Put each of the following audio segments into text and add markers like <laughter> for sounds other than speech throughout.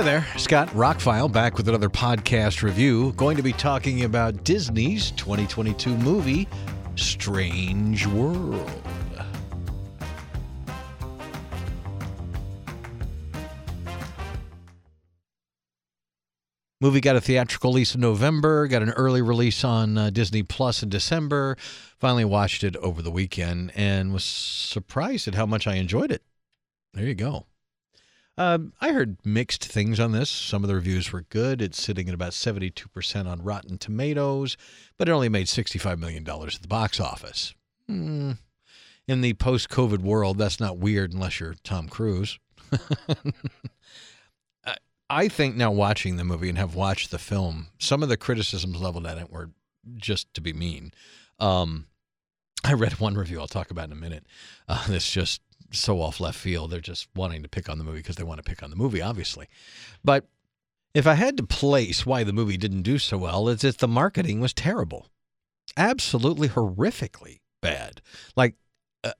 Hi there, Scott Rockfile back with another podcast review. Going to be talking about Disney's 2022 movie, Strange World. Movie got a theatrical release in November, got an early release on uh, Disney Plus in December. Finally watched it over the weekend and was surprised at how much I enjoyed it. There you go. Um, I heard mixed things on this. Some of the reviews were good. It's sitting at about 72% on Rotten Tomatoes, but it only made $65 million at the box office. Hmm. In the post COVID world, that's not weird unless you're Tom Cruise. <laughs> I think now watching the movie and have watched the film, some of the criticisms leveled at it were just to be mean. Um, I read one review I'll talk about in a minute. Uh, that's just so off left field. They're just wanting to pick on the movie because they want to pick on the movie, obviously. But if I had to place why the movie didn't do so well, it's that the marketing was terrible, absolutely horrifically bad. Like uh,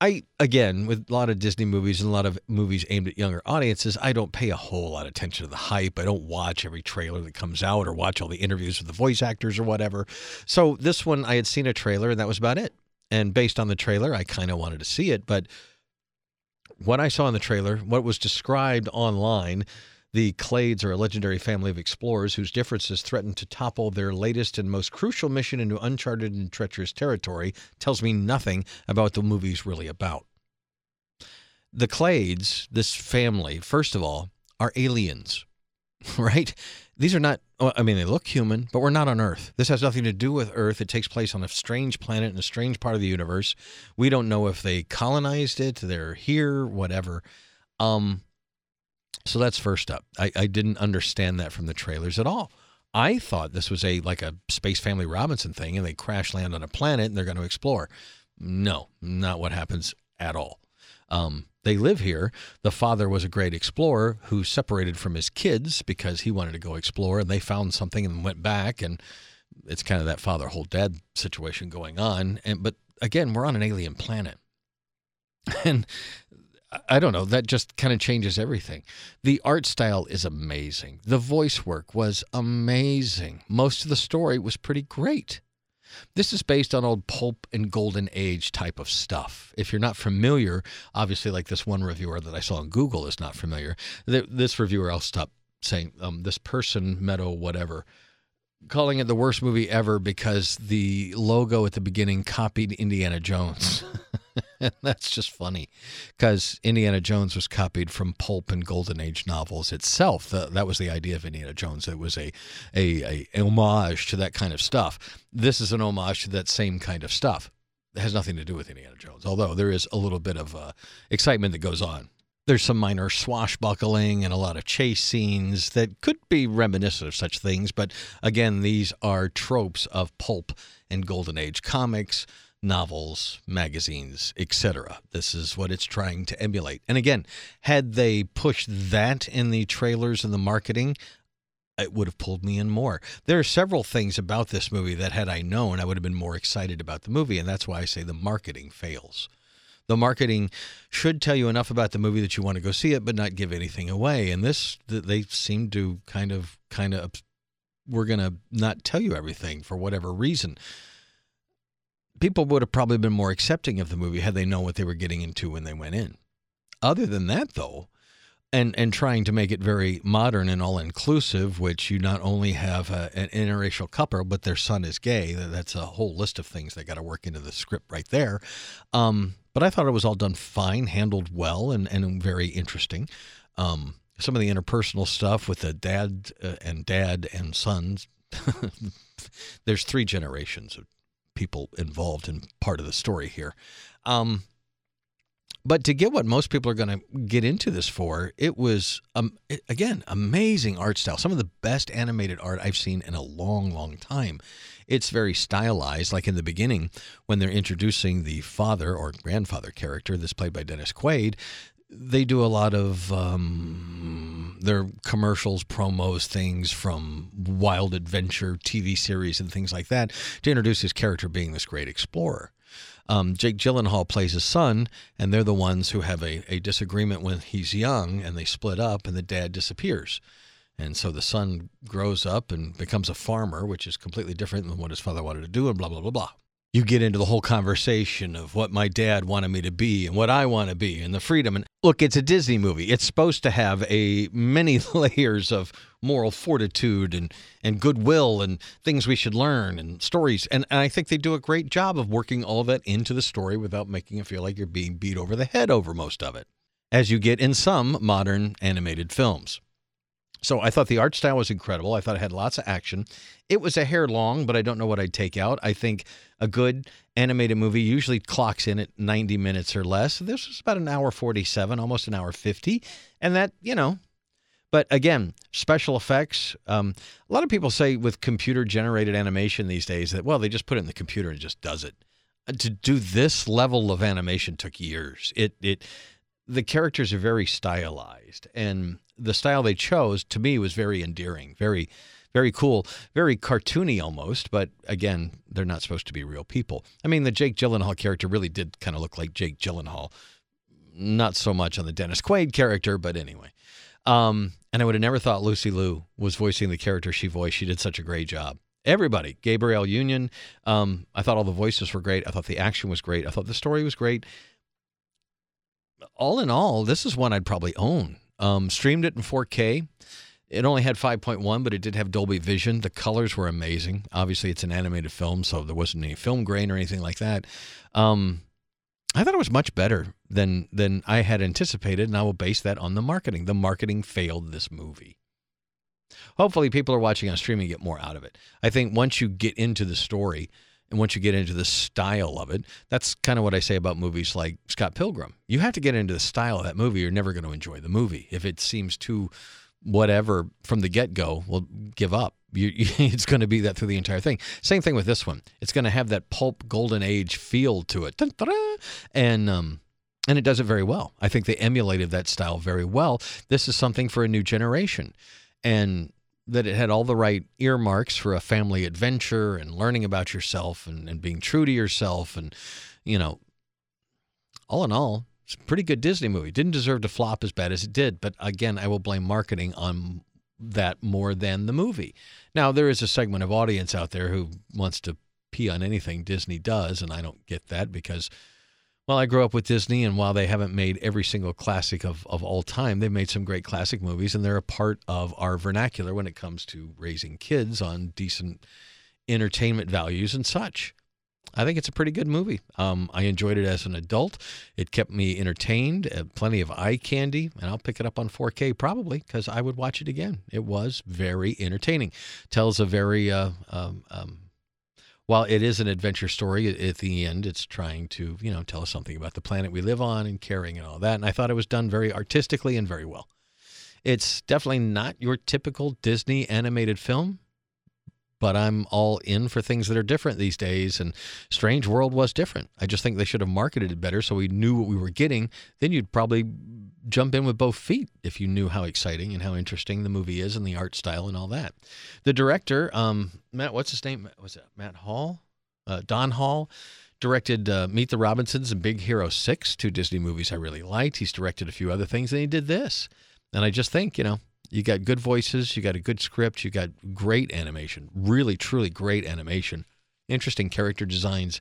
I again with a lot of Disney movies and a lot of movies aimed at younger audiences, I don't pay a whole lot of attention to the hype. I don't watch every trailer that comes out or watch all the interviews with the voice actors or whatever. So this one I had seen a trailer and that was about it. And based on the trailer, I kind of wanted to see it, but what I saw in the trailer, what was described online, the Clades are a legendary family of explorers whose differences threaten to topple their latest and most crucial mission into uncharted and treacherous territory. Tells me nothing about what the movie's really about. The Clades, this family, first of all, are aliens, <laughs> right? These are not, I mean, they look human, but we're not on Earth. This has nothing to do with Earth. It takes place on a strange planet in a strange part of the universe. We don't know if they colonized it, they're here, whatever. Um, so that's first up. I, I didn't understand that from the trailers at all. I thought this was a like a Space Family Robinson thing, and they crash land on a planet and they're going to explore. No, not what happens at all. Um, they live here. The father was a great explorer who separated from his kids because he wanted to go explore, and they found something and went back. And it's kind of that father whole dad situation going on. And but again, we're on an alien planet, <laughs> and I don't know. That just kind of changes everything. The art style is amazing. The voice work was amazing. Most of the story was pretty great. This is based on old pulp and golden age type of stuff. If you're not familiar, obviously, like this one reviewer that I saw on Google is not familiar. This reviewer, I'll stop saying um, this person, Meadow, whatever, calling it the worst movie ever because the logo at the beginning copied Indiana Jones. <laughs> <laughs> That's just funny because Indiana Jones was copied from pulp and golden age novels itself. The, that was the idea of Indiana Jones. It was a, a, a homage to that kind of stuff. This is an homage to that same kind of stuff. It has nothing to do with Indiana Jones, although there is a little bit of uh, excitement that goes on. There's some minor swashbuckling and a lot of chase scenes that could be reminiscent of such things, but again, these are tropes of pulp and golden age comics novels, magazines, etc. This is what it's trying to emulate. And again, had they pushed that in the trailers and the marketing, it would have pulled me in more. There are several things about this movie that had I known, I would have been more excited about the movie, and that's why I say the marketing fails. The marketing should tell you enough about the movie that you want to go see it, but not give anything away. And this, they seem to kind of, kind of, we're going to not tell you everything for whatever reason people would have probably been more accepting of the movie had they known what they were getting into when they went in. Other than that, though, and and trying to make it very modern and all inclusive, which you not only have a, an interracial couple, but their son is gay. That's a whole list of things they got to work into the script right there. Um, but I thought it was all done fine, handled well, and and very interesting. Um, some of the interpersonal stuff with the dad uh, and dad and sons. <laughs> There's three generations of people involved in part of the story here. Um, but to get what most people are going to get into this for, it was um, it, again amazing art style. Some of the best animated art I've seen in a long, long time. It's very stylized, like in the beginning when they're introducing the father or grandfather character, that's played by Dennis Quaid they do a lot of um, their commercials, promos, things from Wild Adventure TV series and things like that to introduce his character being this great explorer. Um, Jake Gyllenhaal plays his son, and they're the ones who have a, a disagreement when he's young, and they split up, and the dad disappears. And so the son grows up and becomes a farmer, which is completely different than what his father wanted to do, and blah, blah, blah, blah. You get into the whole conversation of what my dad wanted me to be and what I want to be and the freedom. And look, it's a Disney movie. It's supposed to have a many <laughs> layers of moral fortitude and, and goodwill and things we should learn and stories. And, and I think they do a great job of working all of that into the story without making it feel like you're being beat over the head over most of it, as you get in some modern animated films. So I thought the art style was incredible. I thought it had lots of action. It was a hair long, but I don't know what I'd take out. I think a good animated movie usually clocks in at 90 minutes or less. This was about an hour 47, almost an hour 50. And that, you know, but again, special effects. Um, a lot of people say with computer generated animation these days that, well, they just put it in the computer and it just does it. Uh, to do this level of animation took years. It, it, the characters are very stylized and the style they chose to me was very endearing, very, very cool, very cartoony almost. But again, they're not supposed to be real people. I mean, the Jake Gyllenhaal character really did kind of look like Jake Gyllenhaal. Not so much on the Dennis Quaid character, but anyway. Um, and I would have never thought Lucy Liu was voicing the character she voiced. She did such a great job. Everybody, Gabrielle Union. Um, I thought all the voices were great. I thought the action was great. I thought the story was great. All in all, this is one I'd probably own. Um, streamed it in 4K. It only had 5.1, but it did have Dolby Vision. The colors were amazing. Obviously, it's an animated film, so there wasn't any film grain or anything like that. Um, I thought it was much better than than I had anticipated, and I will base that on the marketing. The marketing failed this movie. Hopefully, people are watching on streaming get more out of it. I think once you get into the story, and once you get into the style of it, that's kind of what I say about movies like Scott Pilgrim. You have to get into the style of that movie. You're never going to enjoy the movie. If it seems too whatever from the get go, well, give up. You, <laughs> it's going to be that through the entire thing. Same thing with this one. It's going to have that pulp golden age feel to it, and um, and it does it very well. I think they emulated that style very well. This is something for a new generation, and that it had all the right earmarks for a family adventure and learning about yourself and, and being true to yourself. And, you know, all in all, it's a pretty good Disney movie. Didn't deserve to flop as bad as it did. But again, I will blame marketing on that more than the movie. Now, there is a segment of audience out there who wants to pee on anything Disney does. And I don't get that because well, I grew up with Disney, and while they haven't made every single classic of, of all time, they've made some great classic movies, and they're a part of our vernacular when it comes to raising kids on decent entertainment values and such. I think it's a pretty good movie. Um, I enjoyed it as an adult. It kept me entertained, uh, plenty of eye candy, and I'll pick it up on 4K probably because I would watch it again. It was very entertaining. Tells a very uh, um, um, while it is an adventure story, at the end, it's trying to, you know, tell us something about the planet we live on and caring and all that. And I thought it was done very artistically and very well. It's definitely not your typical Disney animated film, but I'm all in for things that are different these days. And Strange World was different. I just think they should have marketed it better so we knew what we were getting. Then you'd probably jump in with both feet if you knew how exciting and how interesting the movie is and the art style and all that. The director, um, Matt, what's his name? Was it Matt Hall? Uh, Don Hall directed uh, Meet the Robinsons and Big Hero 6, two Disney movies I really liked. He's directed a few other things, and he did this. And I just think, you know, you got good voices, you got a good script, you got great animation, really, truly great animation, interesting character designs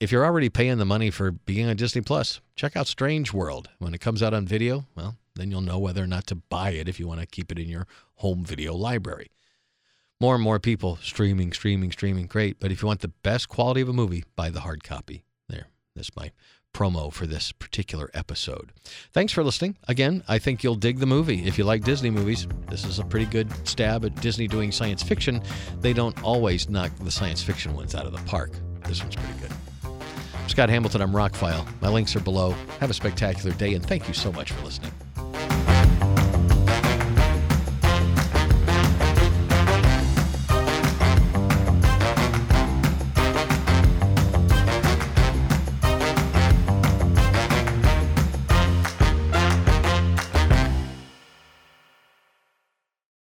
if you're already paying the money for being on Disney Plus, check out Strange World. When it comes out on video, well, then you'll know whether or not to buy it if you want to keep it in your home video library. More and more people streaming, streaming, streaming, great. But if you want the best quality of a movie, buy the hard copy. There, that's my promo for this particular episode. Thanks for listening. Again, I think you'll dig the movie. If you like Disney movies, this is a pretty good stab at Disney doing science fiction. They don't always knock the science fiction ones out of the park. This one's pretty good. Scott Hamilton, I'm Rockfile. My links are below. Have a spectacular day, and thank you so much for listening.